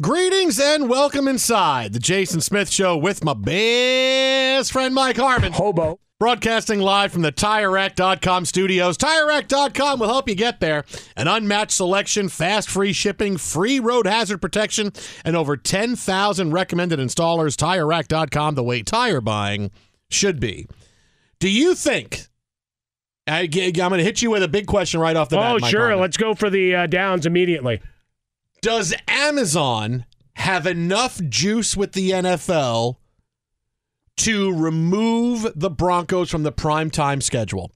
Greetings and welcome inside the Jason Smith Show with my best friend Mike Harmon. Hobo. Broadcasting live from the TireRack.com studios. TireRack.com will help you get there. An unmatched selection, fast free shipping, free road hazard protection, and over 10,000 recommended installers. TireRack.com, the way tire buying should be. Do you think? I, am going to hit you with a big question right off the bat. Oh, sure. Let's go for the uh, downs immediately. Does Amazon have enough juice with the NFL to remove the Broncos from the prime time schedule?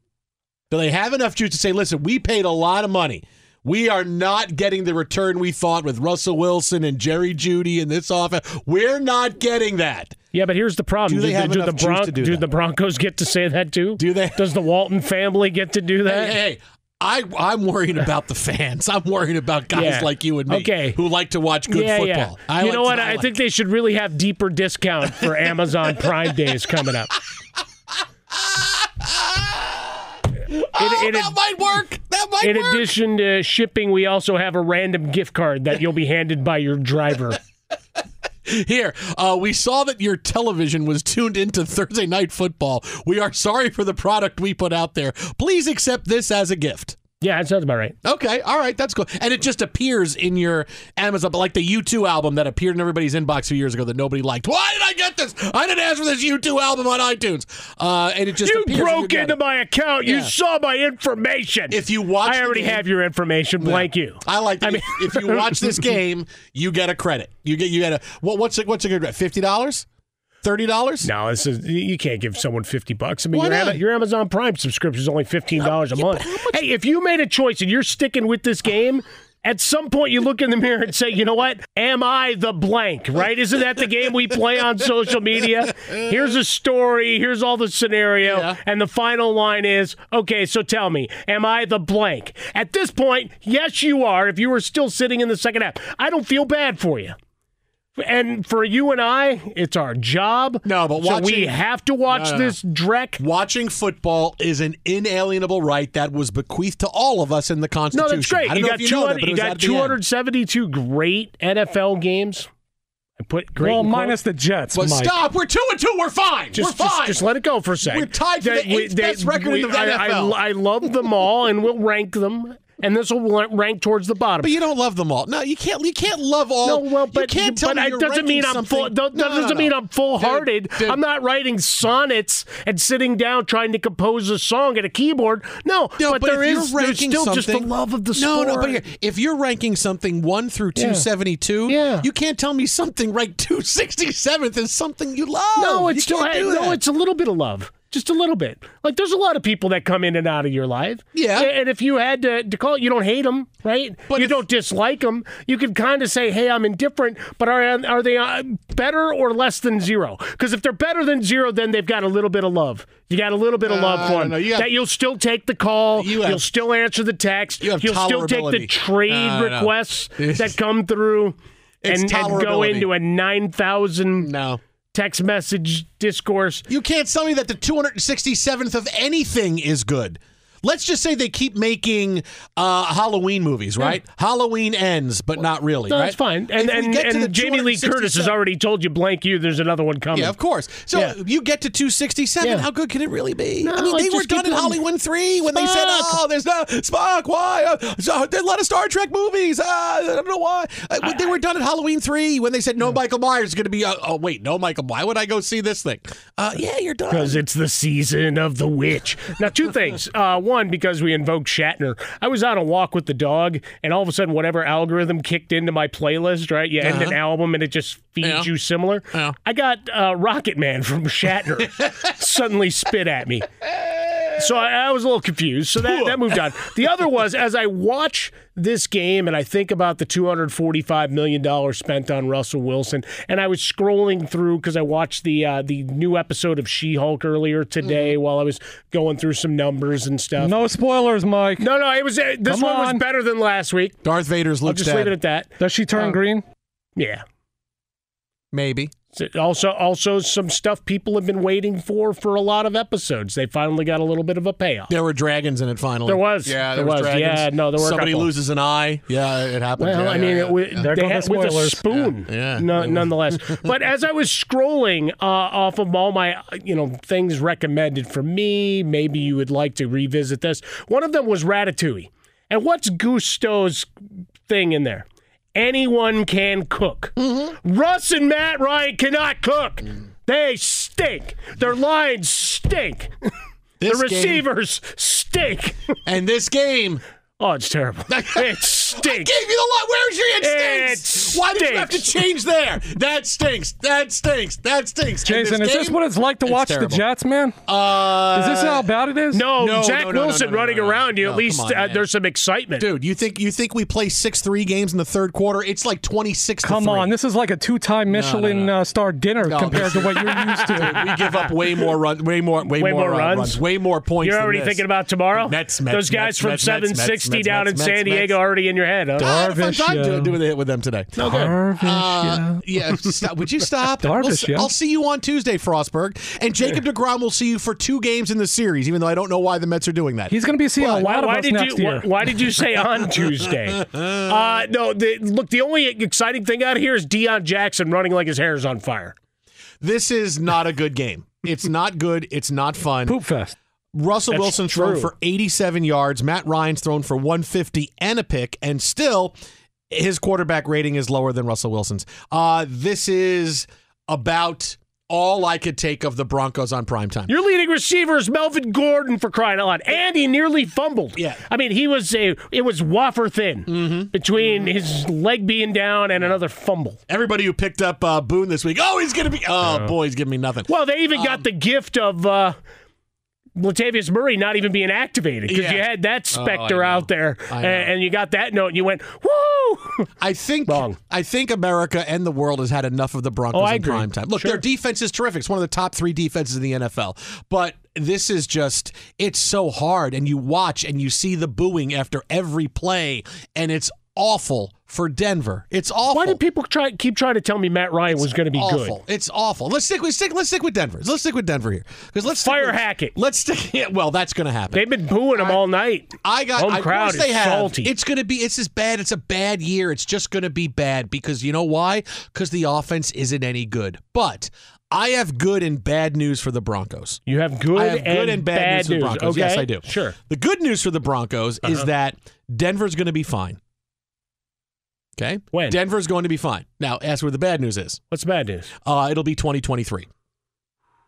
Do they have enough juice to say, listen, we paid a lot of money. We are not getting the return we thought with Russell Wilson and Jerry Jeudy in this offense. We're not getting that. Yeah, but here's the problem. Do, they have do, the Bron- to do, do the Broncos get to say that too? Do they? Does the Walton family get to do that? Hey, hey, I, I'm worried about the fans. I'm worried about guys Yeah. like you and me Okay. who like to watch good yeah, football. yeah. You like know what? I, like- think they should really have deeper discount for Amazon Prime Days coming up. Oh, in- that might work. That might In work. addition to shipping, we also have a random gift card that you'll be handed by your driver. Here, uh, we saw that your television was tuned into Thursday Night Football. We are sorry for the product we put out there. Please accept this as a gift. Yeah, that sounds about right. Okay, all right, that's cool. And it just appears in your Amazon, but like the U2 album that appeared in everybody's inbox a few years ago that nobody liked. Why did I get this? I didn't ask for this U2 album on iTunes. Uh, and it just you broke into my account. You saw my information. If you watch, I already game- have your information. Blank you. I like. That. I mean- if, if you watch this game, you get a credit. You get you get a what, what's a, what's a good fifty dollars, thirty dollars? No, this is you can't give someone fifty bucks. I mean, your? Your Amazon Prime subscription is only fifteen dollars a month. Hey, if you made a choice and you're sticking with this game. At some point, you look in the mirror and say, "You know what? Am I the blank?" Right? Isn't that the game we play on social media? Here's a story. Here's all the scenario, Yeah. and the final line is, "Okay, so tell me, am I the blank?" At this point, yes, you are. If you were still sitting in the second half, I don't feel bad for you. And for you and I, it's our job. No, but so we have to watch No, no, no. this dreck. Watching football is an inalienable right that was bequeathed to all of us in the Constitution. No, Constitution. that's great. I don't You know got, if you know that, but it you got at the end. 272 great NFL games. I put great. well, in quotes. minus the Jets, But Mike. stop. We're two and two. We're fine. Just, we're fine. just let it go for a second. We're tied for the They- we- eighth they- best record in the I, NFL. I, I love them all, and we'll rank them. And this will rank towards the bottom. But you don't love them all. No, you can't. You can't love all. No, well, but you can't tell but me it doesn't mean I'm full. That No, no, doesn't no. mean I'm full-hearted. Dude, dude. I'm not writing sonnets and sitting down trying to compose a song at a keyboard. No, No, but, but there you're there's still just the love of the No, sport. no, but if you're ranking something one through two seventy two, Yeah. you can't tell me something ranked two sixty seventh is something you love. No, it's still no, that. it's a little bit of love. Just a little bit. Like there's a lot of people that come in and out of your life. Yeah. And if you had to, to call you don't hate them, right? But you if- don't dislike them. You can kind of say, "Hey, I'm indifferent," but are are they uh, better or less than zero? Because if they're better than zero, then they've got a little bit of love. You got a little bit of Uh, love for them. know. You have- that you'll still take the call. You will still answer the text. you will still take the trade no. requests that come through. It's And, and go into a nine thousand no. Text message discourse. You can't tell me that the 267th of anything is good. Let's just say they keep making uh, Halloween movies, right? Halloween ends, but not really. No, right? that's fine. And and, and Jamie Lee Curtis has already told you, blank you, there's another one coming. Yeah, of course. So Yeah. you get to 267. Yeah. How good can it really be? No, I mean, they were done in. Hollywood 3 when they said, oh, there's no Spock. Why? Uh, there's a lot of Star Trek movies. Uh, I don't know why. Uh, they were done at Halloween 3 when they said, no, Michael Myers is going to be. Uh, oh, wait, no, Michael. Why would I go see this thing? Uh, yeah, you're done. Because it's the season of the witch. Now, two things. Uh, one, because we invoked Shatner. I was on a walk with the dog, and all of a sudden, whatever algorithm kicked into my playlist, right? You end an Uh-huh. album, and it just feeds Yeah. you similar. Yeah. I got uh, Rocket Man from Shatner suddenly spit at me. So I, I was a little confused. So that, that moved on. The other was as I watch this game and I think about the $245 million spent on Russell Wilson, and I was scrolling through because I watched the uh, the new episode of She Hulk earlier today while I was going through some numbers and stuff. No spoilers, Mike. no, no, it was uh, this Come one was better than last week. Darth Vader's I'll just dad. leave it at that. Does she turn Uh, green? Yeah. Maybe. So Also, also some stuff people have been waiting for for a lot of episodes. They finally got a little bit of a payoff. There were dragons in it finally. There was. Yeah, There there, was. dragons. Yeah, no, there were Somebody couple. loses an eye. Yeah, it happened. Well, Yeah, I mean, yeah, it, wa- yeah. There they go the had, with a spoon, Yeah, yeah. no- nonetheless. but as I was scrolling uh, off of all my, you know, things recommended for me, maybe you would like to revisit this. One of them was Ratatouille, and what's Gusteau's thing in there? Anyone can cook. Mm-hmm. Russ and Matt Ryan cannot cook. Mm. They stink. Their lines stink. The game- receivers stink. and this game. oh, it's terrible. It I stinks. gave you the line. Where's your it It stinks? Why did you have to change there? That stinks. That stinks. That stinks. And Jason, is this what it's like to It's watch terrible. the Jets, man? Uh, Is this how bad it is? No, No, Zach no, no, no, Wilson no, no, running no, no. around you. No, At least on, uh, there's some excitement. Dude, you think you think we play six three games in the third quarter? It's like twenty six. Come on, this is like a two-time Michelin Uh, star dinner No, compared to what you're used to. we give up way more run, way more, way, Way more, more uh, runs? way more points. You're than already this. thinking about tomorrow. Mets, Mets, Those guys Mets, from Mets, Mets, 760 down in San Diego Mets. already in your head. Huh? I had a fun Darvish, time yeah. doing, doing it with them today. Darvish, Uh, yeah, stop. Would you stop? Darvish, We'll s- yeah. I'll see you on Tuesday, Frostberg. And Jacob DeGrom will see you for two games in the series, even though I don't know why the Mets are doing that. He's going to be seeing a Why- lot of why us did next you? year. Why, why did you say on Tuesday? Uh, no, the, look. The only exciting thing out here is Deon Jackson running like his hair is on fire. this is not a good game. It's not good. It's not fun. Poop fest. Russell That's Wilson's thrown for 87 yards. Matt Ryan's thrown for 150 and a pick, and still his quarterback rating is lower than Russell Wilson's. Uh, this is about all I could take of the Broncos on primetime. Your leading receiver is Melvin Gordon for crying out loud, and he nearly fumbled. Yeah. I mean he was a it was wafer thin between his leg being down and another fumble. Everybody who picked up uh, Boone this week, oh, he's going to be, oh, boy, he's giving me nothing. Well, they even Um, got the gift of uh, Latavius Murray not even being activated because Yeah. you had that Oh, specter know. out there, and, and you got that note, and you went, "Woo!" I think Wrong. I think America and the world has had enough of the Broncos Oh, in agree. prime time. Look, Sure. their defense is terrific. It's one of the top three defenses in the NFL. But this is just it's so hard and you watch and you see the booing after every play and it's awful for Denver. It's awful. Why did people try keep trying to tell me Matt Ryan was going to be awful. good? It's awful. Let's stick with stick. Let's stick with Denver. Let's stick with Denver here because let's Fire with- Hackett. Let's stick. Yeah, well, that's going to happen. They've been booing him all night. I got. Home I, crowd is have. salty. It's going to be. It's just bad. It's a bad year. It's just going to be bad because you know why? Because the offense isn't any good. But I have good and bad news for the Broncos. You have good, I have good and, bad, news for the Broncos. Okay? Yes, I do. Sure. The good news for the Broncos is Uh-huh. that Denver's going to be fine. Okay. When? Denver's going to be fine. Now, ask where the bad news is. What's the bad news? Uh, it'll be 2023.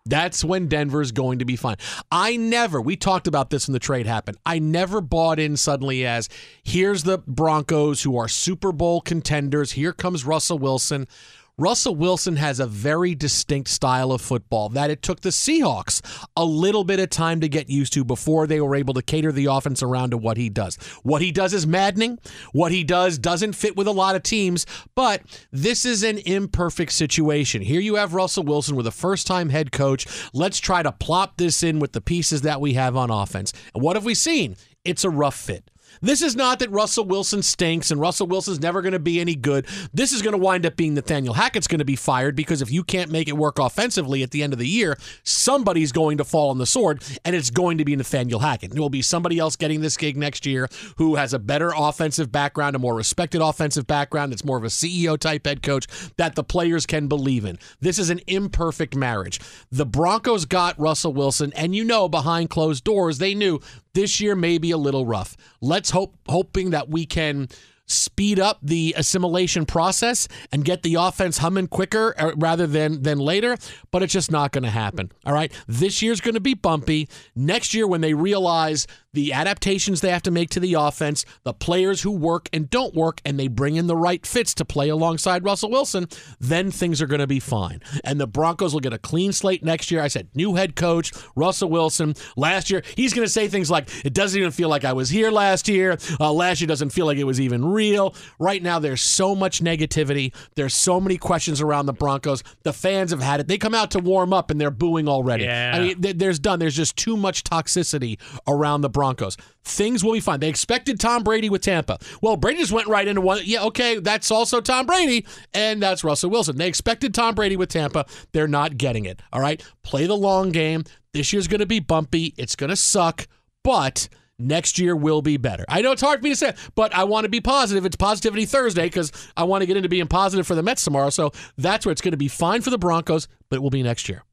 That's when Denver's going to be fine. I never, we talked about this when the trade happened. I never bought in suddenly as here's the Broncos who are Super Bowl contenders. Here comes Russell Wilson. Russell Wilson has a very distinct style of football that it took the Seahawks a little bit of time to get used to before they were able to cater the offense around to what he does. What he does is maddening. What he does doesn't fit with a lot of teams, but this is an imperfect situation. Here you have Russell Wilson with a first time head coach. Let's try to plop this in with the pieces that we have on offense. And what have we seen? It's a rough fit. This is not that Russell Wilson stinks and Russell Wilson's never going to be any good. This is going to wind up being Nathaniel Hackett's going to be fired because if you can't make it work offensively at the end of the year, somebody's going to fall on the sword and it's going to be Nathaniel Hackett. It will be somebody else getting this gig next year who has a better offensive background, a more respected offensive background. that's more of a CEO type head coach that the players can believe in. This is an imperfect marriage. The Broncos got Russell Wilson, and you know, behind closed doors, they knew this year may be a little rough. Let's hope, hoping that we can speed up the assimilation process and get the offense humming quicker uh, rather than than later but it's just not going to happen all right? This year's going to be bumpy. Next year when they realize the adaptations they have to make to the offense the players who work and don't work and they bring in the right fits to play alongside Russell Wilson then things are going to be fine. And the Broncos will get a clean slate next year. I said new head coach Russell Wilson. Last year he's going to say things like it doesn't even feel like I was here last year. Uh, last year doesn't feel like it was even real. Right now, there's so much negativity. There's so many questions around the Broncos. The fans have had it. They come out to warm up and they're booing already. Yeah. I mean, th- there's done. There's just too much toxicity around the Broncos. Things will be fine. They expected Tom Brady with Tampa. Well, Brady just went right into one. Yeah, okay, that's also Tom Brady, and that's Russell Wilson. They expected Tom Brady with Tampa. They're not getting it. All right, play the long game. This year's going to be bumpy. It's going to suck, but next year will be better. I know it's hard for me to say, but I want to be positive. It's Positivity Thursday because I want to get into being positive for the Mets tomorrow. So that's where it's going to be fine for the Broncos, but it will be next year.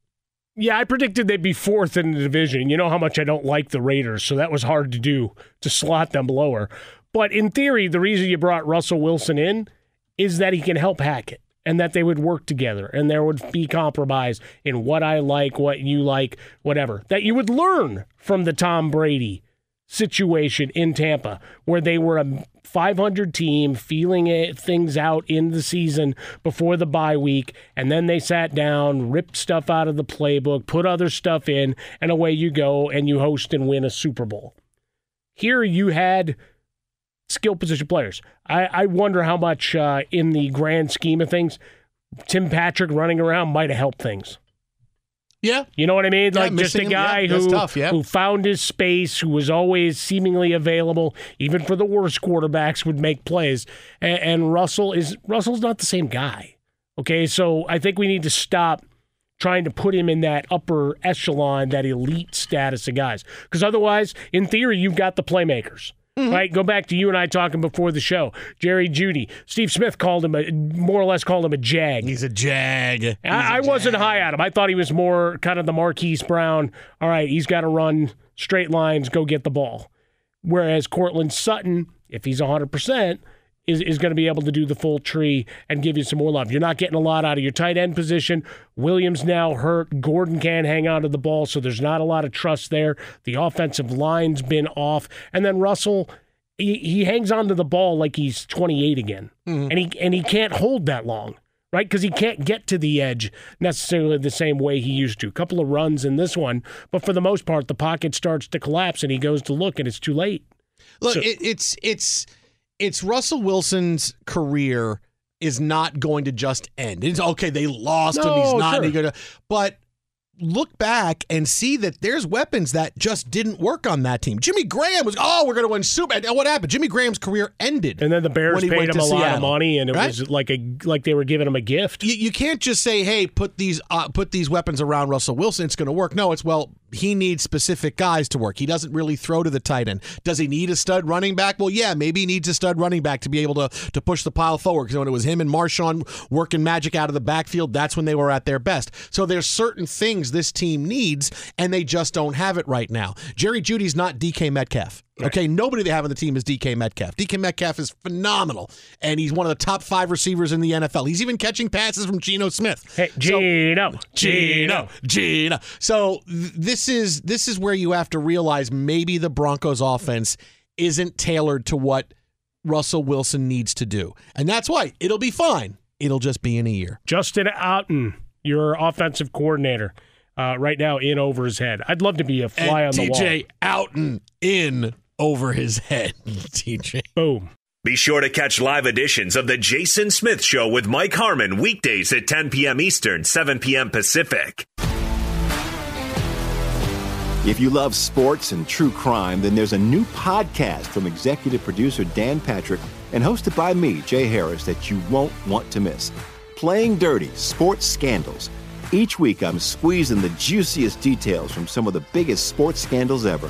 Yeah, I predicted they'd be fourth in the division. You know how much I don't like the Raiders, so that was hard to do to slot them lower. But in theory, the reason you brought Russell Wilson in is that he can help Hackett and that they would work together and there would be compromise in what I like, what you like, whatever. That you would learn from the Tom Brady situation in Tampa, where they were a 500 team feeling it, things out in the season before the bye week, and then they sat down, ripped stuff out of the playbook, put other stuff in, and away you go, and you host and win a Super Bowl. Here you had skill position players. I, I wonder how much, uh, in the grand scheme of things, Tim Patrick running around might have helped things. Yeah. You know what I mean? Yeah, like just a missing him, yeah, guy who tough, yeah. who found his space, who was always seemingly available, even for the worst quarterbacks, would make plays. And, and Russell is Russell's not the same guy. Okay, so I think we need to stop trying to put him in that upper echelon, that elite status of guys, because otherwise, in theory, you've got the playmakers. Mm-hmm. Right, go back to you and I talking before the show. Jerry Jeudy, Steve Smith called him a more or less called him a jag. He's a jag. He's I, I a wasn't high on him. I thought he was more kind of the Marquise Brown. All right, he's got to run straight lines, go get the ball. Whereas Courtland Sutton, if he's 100%, is, is going to be able to do the full tree and give you some more love. You're not getting a lot out of your tight end position. Williams now hurt. Gordon can't hang on to the ball, so there's not a lot of trust there. The offensive line's been off. And then Russell, he, he hangs on to the ball like he's 28 again. Mm-hmm. And he and he can't hold that long. Right, because he can't get to the edge necessarily the same way he used to. A couple of runs in this one, but for the most part, the pocket starts to collapse, and he goes to look, and it's too late. Look, So- it, it's it's it's Russell Wilson's career is not going to just end. It's okay, they lost and he's not sure. any good. But look back and see that there's weapons that just didn't work on that team. Jimmy Graham was, oh, we're going to win Super. And what happened? Jimmy Graham's career ended. And then the Bears paid him a lot of money, and it right? was like a like they were giving him a gift. you, you can't just say, "Hey, put these uh, put these weapons around Russell Wilson. It's going to work." No, it's well, he needs specific guys to work. He doesn't really throw to the tight end. Does he need a stud running back? Well, yeah, maybe he needs a stud running back to be able to to push the pile forward. Because when it was him and Marshawn working magic out of the backfield, that's when they were at their best. So there's certain things this team needs, and they just don't have it right now. Jerry Jeudy's not DK Metcalf. Okay, nobody they have on the team is DK Metcalf. DK Metcalf is phenomenal, and he's one of the top five receivers in the NFL. He's even catching passes from Geno Smith. Hey, Geno, Geno, Geno. So th- this is this is where you have to realize maybe the Broncos offense isn't tailored to what Russell Wilson needs to do, and that's why it'll be fine. It'll just be in a year. Justin Outten, your offensive coordinator, uh, right now in over his head. I'd love to be a fly and on the TJ wall. Outten in over his head. TJ. Boom. Be sure to catch live editions of The Jason Smith Show with Mike Harmon weekdays at 10 p.m. Eastern, 7 p.m. Pacific. If you love sports and true crime, then there's a new podcast from executive producer Dan Patrick and hosted by me, Jay Harris, that you won't want to miss. Playing Dirty Sports Scandals. Each week, I'm squeezing the juiciest details from some of the biggest sports scandals ever.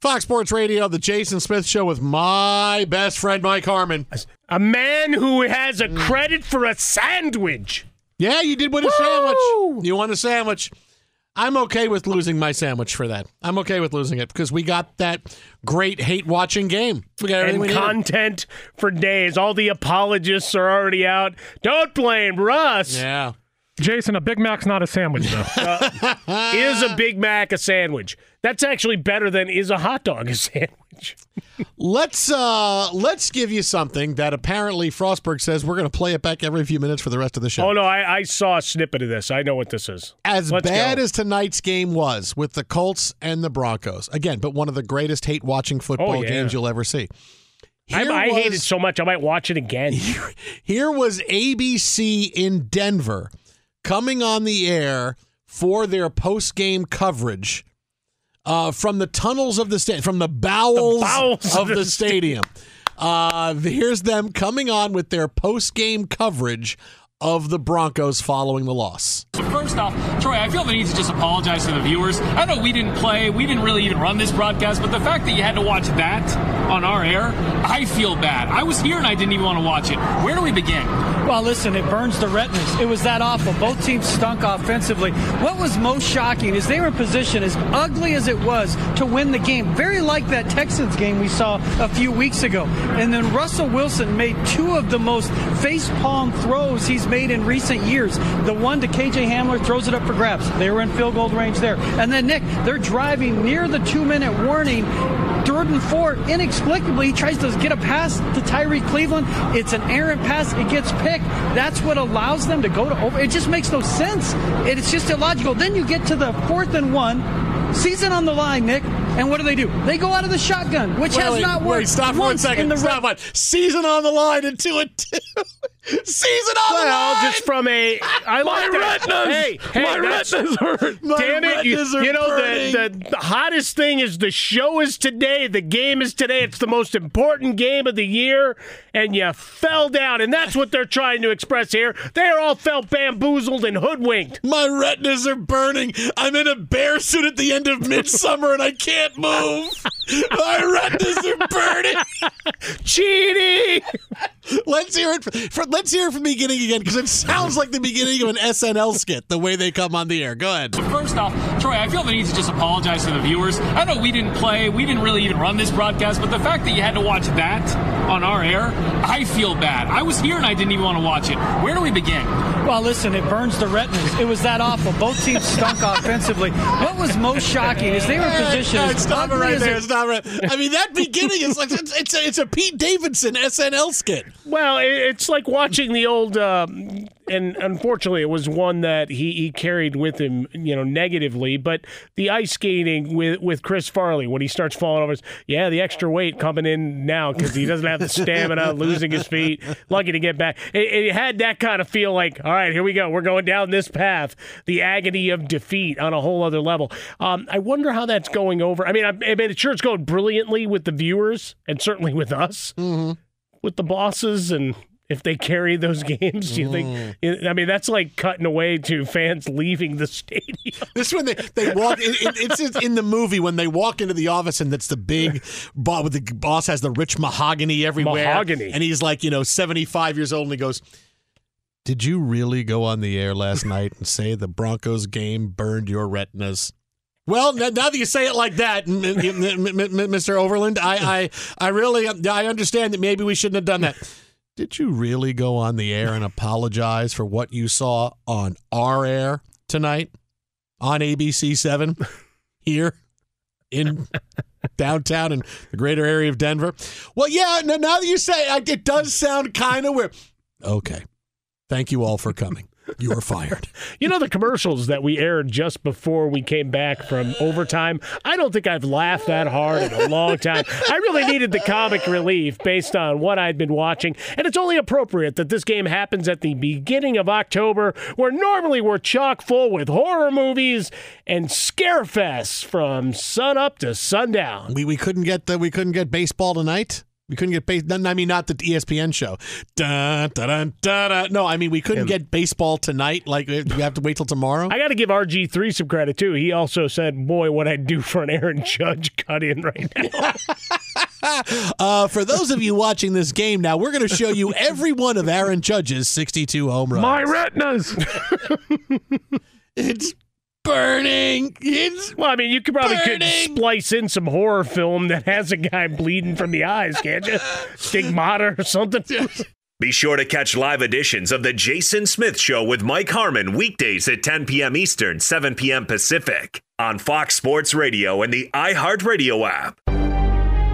Fox Sports Radio, the Jason Smith Show with my best friend Mike Harmon. A man who has a mm. credit for a sandwich. Yeah, you did win a sandwich. You won a sandwich. I'm okay with losing my sandwich for that. I'm okay with losing it because we got that great hate watching game. We got and we needed. content for days. All the apologists are already out. Don't blame Russ. Yeah. Jason, a Big Mac's not a sandwich, though. Is a Big Mac a sandwich? That's actually better than is a hot dog a sandwich. let's uh let's give you something that apparently Frostberg says we're going to play it back every few minutes for the rest of the show. Oh no, I, I saw a snippet of this. I know what this is. As Let's bad go. as tonight's game was with the Colts and the Broncos, again, but one of the greatest hate watching football Oh, yeah. games you'll ever see. I, Here I hate it so much I might watch it again. Here was ABC in Denver coming on the air for their post game coverage uh, from the tunnels of the stadium, from the bowels, bowels of the stadium. Uh, here's them coming on with their post game coverage of the Broncos following the loss. So first off, Troy, I feel the need to just apologize to the viewers. I know we didn't play, we didn't really even run this broadcast, but the fact that you had to watch that on our air, I feel bad. I was here and I didn't even want to watch it. Where do we begin? Well, listen, it burns the retinas. It was that awful. Both teams stunk offensively. What was most shocking is they were in position, as ugly as it was, to win the game. Very like that Texans game we saw a few weeks ago. And then Russell Wilson made two of the most face palm throws he's made in recent years. The one to KJ Hamler throws it up for grabs. They were in field goal range there. And then, Nick, they're driving near the two minute warning. Third and four, inexplicably, he tries to get a pass to Tyrie Cleveland. It's an errant pass. It gets picked. That's what allows them to go to over. It just makes no sense. It's just illogical. Then you get to the fourth and one, season on the line, Nick. And what do they do? They go out of the shotgun, which Wait, has not worked. Wait, stop for one the Stop one. Season on the line and two and two. Season on the Well, line. just from a I My like that. retinas! Hey, hey, My retinas hurt! My Damn it! You, you know the, the the hottest thing is the show is today. The game is today. It's the most important game of the year, and you fell down, and that's what they're trying to express here. They are all felt bamboozled and hoodwinked. My retinas are burning. I'm in a bear suit at the end of midsummer and I can't move. My retinas are burning. Cheating. Let's hear it. For, for- let's hear it from the beginning again because it sounds like the beginning of an SNL skit. The way they come on the air. Go ahead. So first off, Troy, I feel the need to just apologize to the viewers. I know we didn't play, we didn't really even run this broadcast, but the fact that you had to watch that on our air, I feel bad. I was here and I didn't even want to watch it. Where do we begin? Well, listen, it burns the retinas. It was that awful. Both teams stunk offensively. What was most shocking is they were positioned. All right, position. all right, as stop it right as there. Stop it. I mean, that beginning is like it's, it's a, it's a Pete Davidson SNL skit. Well, it's like watching the old, uh, and unfortunately, it was one that he, he carried with him, you know, negatively. But the ice skating with with Chris Farley when he starts falling over, yeah, the extra weight coming in now because he doesn't have the stamina, losing his feet, lucky to get back. It, it had that kind of feel like, all right, here we go, we're going down this path, the agony of defeat on a whole other level. Um, I wonder how that's going over. I mean, I, I mean, sure it's going brilliantly with the viewers and certainly with us. Mm-hmm with the bosses and if they carry those games, do you think? Mm. I mean, that's like cutting away to fans leaving the stadium. This when they they walk. It, it, it's in the movie when they walk into the office and it's the big boss. The boss has the rich mahogany everywhere. Mahogany. and he's like you know seventy five years old, and he goes. Did you really go on the air last night and say the Broncos game burned your retinas? Well, now that you say it like that, Mr. Overland, I, I, I really, um, I understand that maybe we shouldn't have done that. Did you really go on the air and apologize for what you saw on our air tonight on ABC Seven here in downtown and the greater area of Denver? Well, yeah. Now that you say it, it does sound kind of weird. Okay, thank you all for coming. You are fired. you know the commercials that we aired just before we came back from overtime? I don't think I've laughed that hard in a long time. I really needed the comic relief based on what I'd been watching, and it's only appropriate that this game happens at the beginning of October, where normally we're chock full with horror movies and scare fests from sun up to sundown. We we couldn't get the we couldn't get baseball tonight. We couldn't get base. I mean, not the ESPN show. Dun, dun, dun, dun, dun. No, I mean we couldn't get baseball tonight. Like we have to wait till tomorrow. I got to give RG three some credit too. He also said, "Boy, what I'd do for an Aaron Judge cut in right now." uh, for those of you watching this game now, we're going to show you every one of Aaron Judge's 62 home runs. My retinas. it's burning. It's well, I mean, you could probably burning. could splice in some horror film that has a guy bleeding from the eyes, can't you? Stigmata or something. Be sure to catch live editions of The Jason Smith Show with Mike Harmon weekdays at 10 p.m. Eastern, 7 p.m. Pacific on Fox Sports Radio and the iHeartRadio app.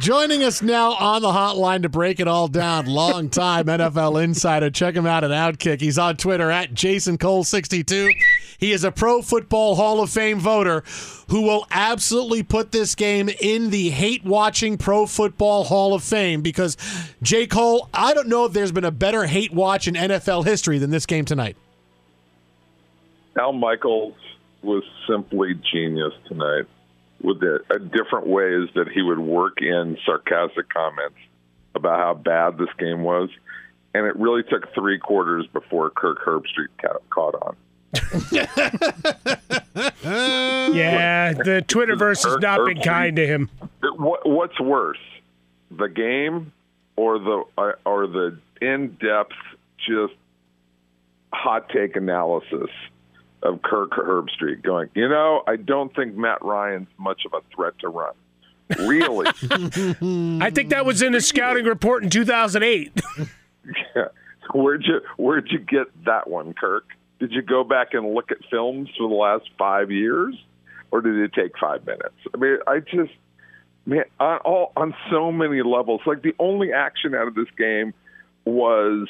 Joining us now on the hotline to break it all down, longtime NFL insider. Check him out at Outkick. He's on Twitter at Jason Cole62. He is a Pro Football Hall of Fame voter who will absolutely put this game in the hate watching Pro Football Hall of Fame because, J. Cole, I don't know if there's been a better hate watch in NFL history than this game tonight. Al Michaels was simply genius tonight with the uh, different ways that he would work in sarcastic comments about how bad this game was. And it really took three quarters before Kirk Herbstreit ca- caught on. Yeah, the Twitterverse has not been kind to him. What, what's worse, the game or the uh, or the in-depth, just hot take analysis of Kirk Herbstreit? Going, you know, I don't think Matt Ryan's much of a threat to run. Really? I think that was in his scouting report in 2008. Yeah. Where'd you Where'd you get that one, Kirk? Did you go back and look at films for the last five years, or did it take five minutes? I mean, I just man on all on so many levels. Like the only action out of this game was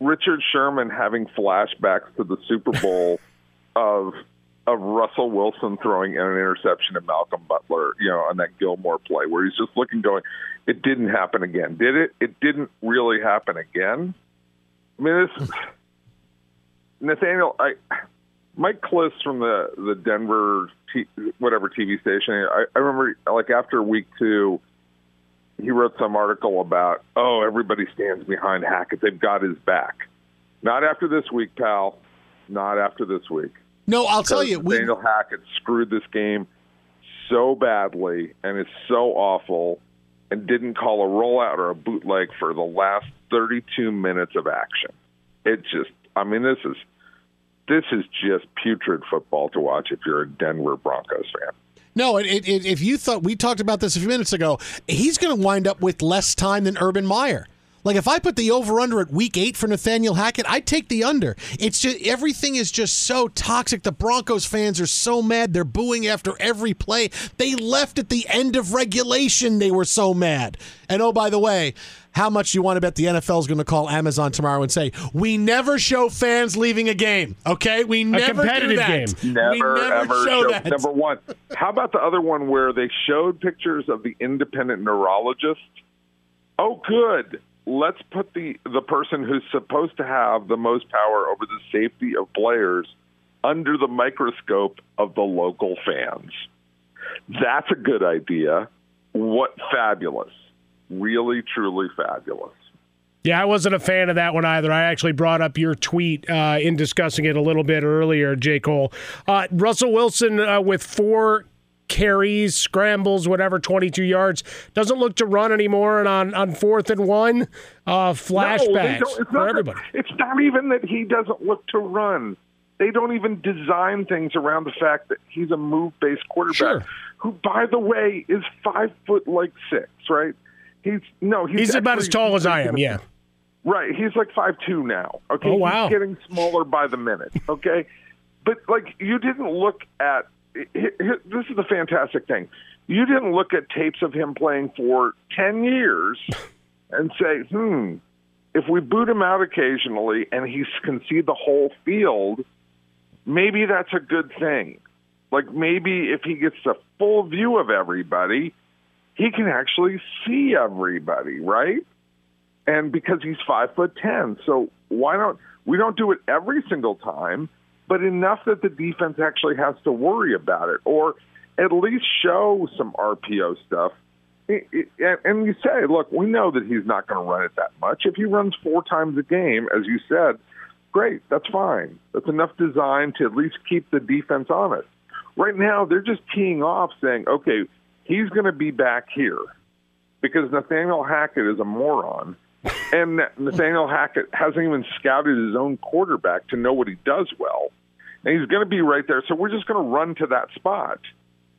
Richard Sherman having flashbacks to the Super Bowl of of Russell Wilson throwing an interception at Malcolm Butler, you know, on that Gilmore play where he's just looking going, it didn't happen again. Did it? It didn't really happen again. I mean, this Nathaniel, I Mike Klis from the the Denver t- whatever TV station. I, I remember like after week two, he wrote some article about oh everybody stands behind Hackett. They've got his back. Not after this week, pal. Not after this week. No, I'll tell you, we- Nathaniel Hackett screwed this game so badly and is so awful and didn't call a rollout or a bootleg for the last 32 minutes of action. It just, I mean, this is this is just putrid football to watch if you're a Denver Broncos fan. No, it, it, if you thought we talked about this a few minutes ago, he's going to wind up with less time than Urban Meyer. Like if I put the over under at week eight for Nathaniel Hackett, I'd take the under. It's just everything is just so toxic. The Broncos fans are so mad. They're booing after every play. They left at the end of regulation. They were so mad. And oh, by the way, how much you want to bet the NFL is going to call Amazon tomorrow and say, "We never show fans leaving a game." Okay, we never competitive do that. game. Never, we never ever show show that. number one. How about the other one where they showed pictures of the independent neurologist? Oh, good. Let's put the the person who's supposed to have the most power over the safety of players under the microscope of the local fans. That's a good idea. What fabulous. Really, truly fabulous. Yeah, I wasn't a fan of that one either. I actually brought up your tweet uh, in discussing it a little bit earlier, J. Cole. Uh, Russell Wilson uh, with four carries, scrambles, whatever, 22 yards, doesn't look to run anymore. And on, on fourth and one, uh, flashbacks don't- for not everybody. It's not even that he doesn't look to run. They don't even design things around the fact that he's a move-based quarterback, Sure. who, by the way, is five foot like six. Right? He's no, he's, He's about as tall as I am, yeah. Right. He's like five two now. Okay. Oh, wow. He's getting smaller by the minute. Okay. but like you didn't look at this is the fantastic thing. You didn't look at tapes of him playing for ten years and say, hmm, if we boot him out occasionally and he can see the whole field, maybe that's a good thing. Like maybe if he gets a full view of everybody, he can actually see everybody, right? And because he's five foot ten, so why don't we don't do it every single time, but enough that the defense actually has to worry about it, or at least show some RPO stuff. And you say, look, we know that he's not going to run it that much. If he runs four times a game, as you said, great, that's fine. That's enough design to at least keep the defense honest. Right now, they're just teeing off saying, okay, he's going to be back here because Nathaniel Hackett is a moron. And Nathaniel Hackett hasn't even scouted his own quarterback to know what he does well. And he's going to be right there. So we're just going to run to that spot.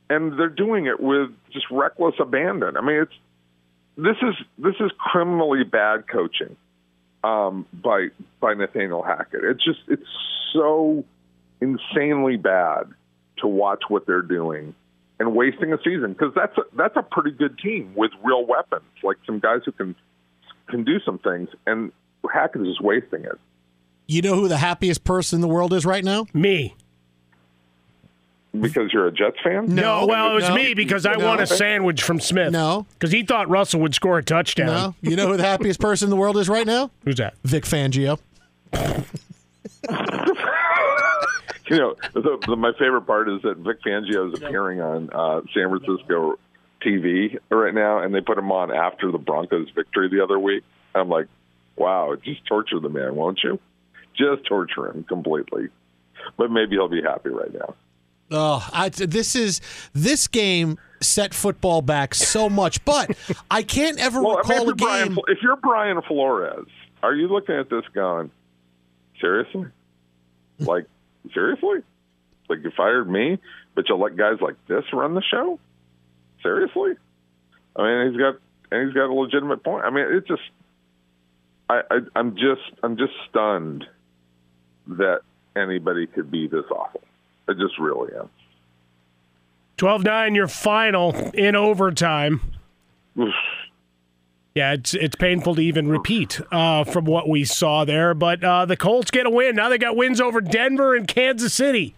And they're doing it with just reckless abandon. I mean, it's this is this is criminally bad coaching um, by by Nathaniel Hackett. It's just it's so insanely bad to watch what they're doing and wasting a season because that's a, that's a pretty good team with real weapons, like some guys who can can do some things, and Hackett is just wasting it. You know who the happiest person in the world is right now? Me. Because you're a Jets fan? No, well, it was no, me because I no. won a sandwich from Smith. No. Because he thought Russell would score a touchdown. No. You know who the happiest person in the world is right now? Who's that? Vic Fangio. You know, the, the, my favorite part is that Vic Fangio is appearing on uh, San Francisco TV right now, and they put him on after the Broncos' victory the other week. I'm like, wow, just torture the man, won't you? Just torture him completely. But maybe he'll be happy right now. Oh, I, this is this game set football back so much, but I can't ever Well, I mean, recall a Brian, game. if you're Brian Flores, are you looking at this going, seriously? like, seriously? Like, you fired me, but you let guys like this run the show? Seriously? I mean, he's got and he's got a legitimate point. I mean, it just, I, I I'm just I'm just stunned that anybody could be this awful. I just really am. 12 9, your final in overtime. Yeah, it's it's painful to even repeat uh, from what we saw there, but uh, the Colts get a win. Now they got wins over Denver and Kansas City,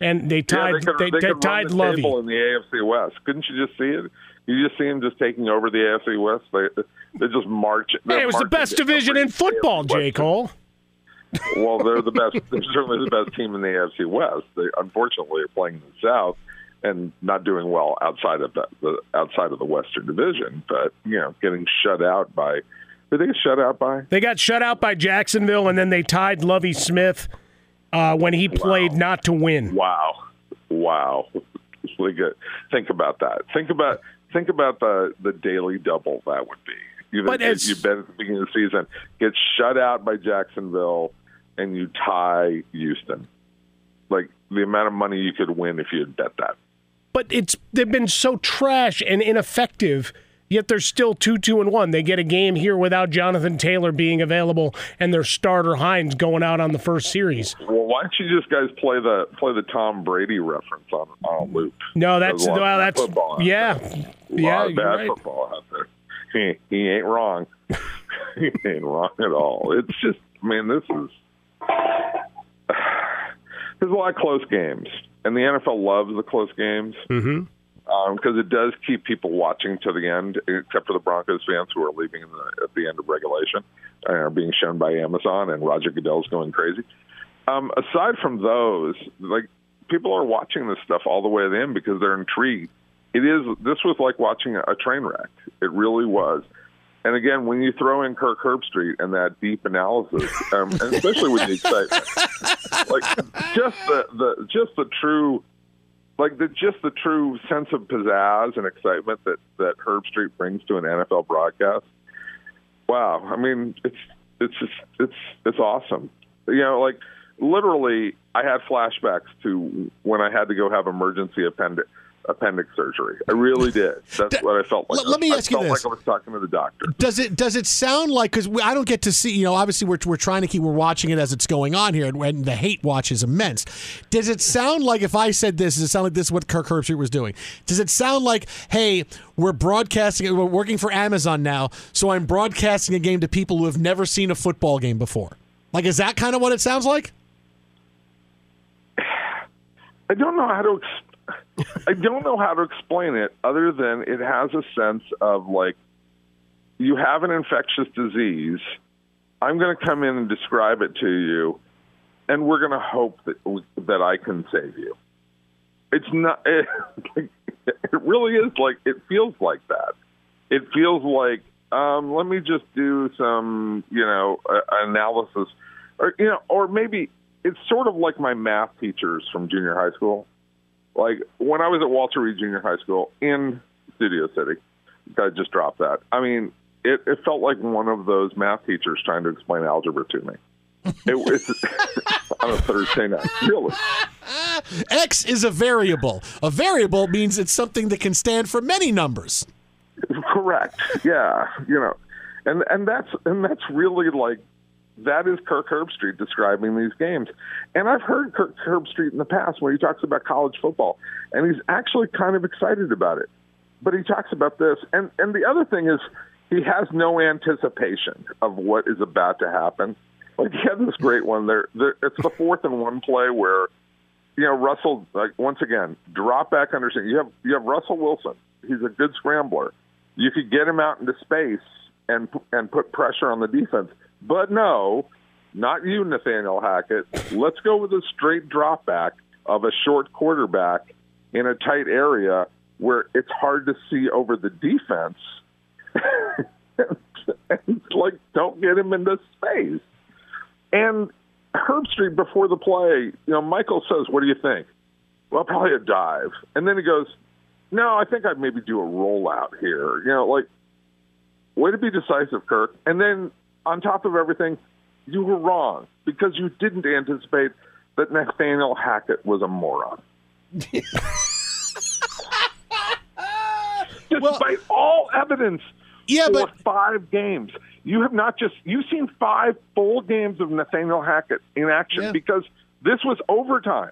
and they Yeah, tied they could, they, they tied the Lovie. in the AFC West. Couldn't you just see it? You just see them just taking over the AFC West. They they just march. Hey, it was the best division in football, J. Cole. Well, they're the best. They're certainly the best team in the AFC West. They unfortunately are playing in the South and not doing well outside of the, the outside of the Western Division. But you know, getting shut out by. Did they get shut out by? They got shut out by Jacksonville, and then they tied Lovie Smith uh, when he played not to win. Wow, wow. Like, uh, think about that. Think about think about the the daily double that would be. You, But you bet at the beginning of the season, get shut out by Jacksonville, and you tie Houston. Like the amount of money you could win if you had bet that. But it's they've been so trash and ineffective Yet they're still two, two, and one. They get a game here without Jonathan Taylor being available, and their starter Hines going out on the first series. Well, why don't you just guys play the play the Tom Brady reference on on loop? No, that's There's a lot well, that's football yeah, there. A lot yeah. bad right. football out there. He he ain't wrong. he ain't wrong at all. It's just, man, this is there's a lot of close games, and the NFL loves the close games Mm-hmm. because it does keep people watching to the end, except for the Broncos fans who are leaving the, at the end of regulation and are being shown by Amazon, and Roger Goodell's going crazy. Um, aside from those, like people are watching this stuff all the way to the end because they're intrigued. It is. This was like watching a, a train wreck. It really was. And again, when you throw in Kirk Herbstreit and that deep analysis, um, and especially with the excitement, like just the, the just the true like the just the true sense of pizzazz and excitement that that Herbstreit brings to an NFL broadcast. Wow, I mean, it's it's just it's it's awesome. You know, like literally, I had flashbacks to when I had to go have emergency appendix appendix surgery. I really did. That's what I felt like. let- let me I ask you felt this. like I was talking to the doctor. Does it does it sound like because I don't get to see you know obviously we're we're trying to keep we're watching it as it's going on here and, and the hate watch is immense. Does it sound like if I said this, does it sound like this is what Kirk Herbstreit was doing? Does it sound like hey we're broadcasting we're working for Amazon now, so I'm broadcasting a game to people who have never seen a football game before? Like is that kind of what it sounds like? I don't know how to. I don't know how to explain it other than it has a sense of like you have an infectious disease. I'm going to come in and describe it to you, and we're going to hope that that I can save you. It's not. It, it really is like it feels like that. It feels like um, let me just do some you know uh, analysis, or you know, or maybe it's sort of like my math teachers from junior high school. Like when I was at Walter Reed Junior High School in Studio City, I just dropped that. I mean, it, it felt like one of those math teachers trying to explain algebra to me. It was on a Thursday night. Really? X is a variable. A variable means it's something that can stand for many numbers. Correct. Yeah. You know, and and that's and that's really like that is Kirk Herbstreit describing these games. And I've heard Kirk Herbstreit in the past when he talks about college football, and he's actually kind of excited about it. But he talks about this, and and the other thing is he has no anticipation of what is about to happen. Like he had this great one there. there it's the fourth and one play where you know Russell like once again drop back under center. You have you have Russell Wilson. He's a good scrambler. You could get him out into space and and put pressure on the defense. But no, not you, Nathaniel Hackett. Let's go with a straight drop back of a short quarterback in a tight area where it's hard to see over the defense. and, like, don't get him into space. And Herbstreit before the play, you know, Michael says, "What do you think?" Well, probably a dive, and then he goes, "No, I think I'd maybe do a rollout here." You know, like way to be decisive, Kirk. And then on top of everything, you were wrong because you didn't anticipate that Nathaniel Hackett was a moron. Despite all evidence yeah, for but five games. You have not just you've seen five full games of Nathaniel Hackett in action because this was overtime.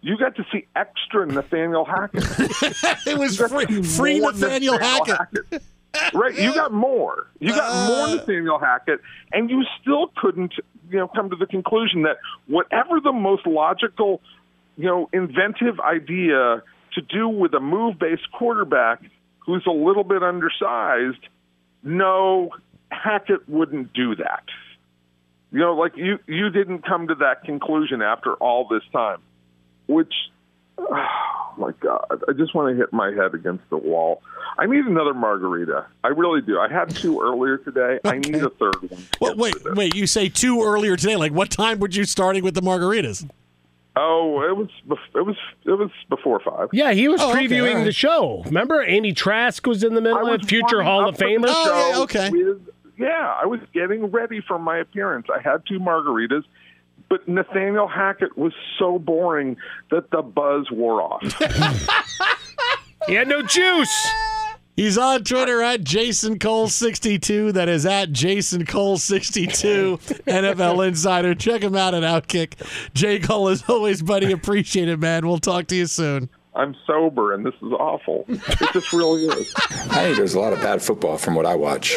You got to see extra Nathaniel Hackett. it was You got to free, free more Nathaniel Hackett. Right, you got more. You got more uh. Nathaniel Hackett, and you still couldn't, you know, come to the conclusion that whatever the most logical, you know, inventive idea to do with a move-based quarterback who's a little bit undersized, no, Hackett wouldn't do that. You know, like you you didn't come to that conclusion after all this time, which oh my god, I just want to hit my head against the wall. I need another margarita. I really do. I had two earlier today. I need a third one. Well, wait, wait. You say two earlier today. Like, what time were you starting with the margaritas? Oh, it was it was it was before five. Yeah, he was Oh, okay, previewing all right. the show. Remember, Andy Trask was in the middle of it, future Hall of Famer. Oh, yeah, With, yeah, I was getting ready for my appearance. I had two margaritas, but Nathaniel Hackett was so boring that the buzz wore off. He had no juice. He's on Twitter at Jason Cole62. That is at Jason Cole62, NFL Insider. Check him out at Outkick. J. Cole, as always, buddy, appreciate it, man. We'll talk to you soon. I'm sober and this is awful. It just really is. I think there's a lot of bad football from what I watch.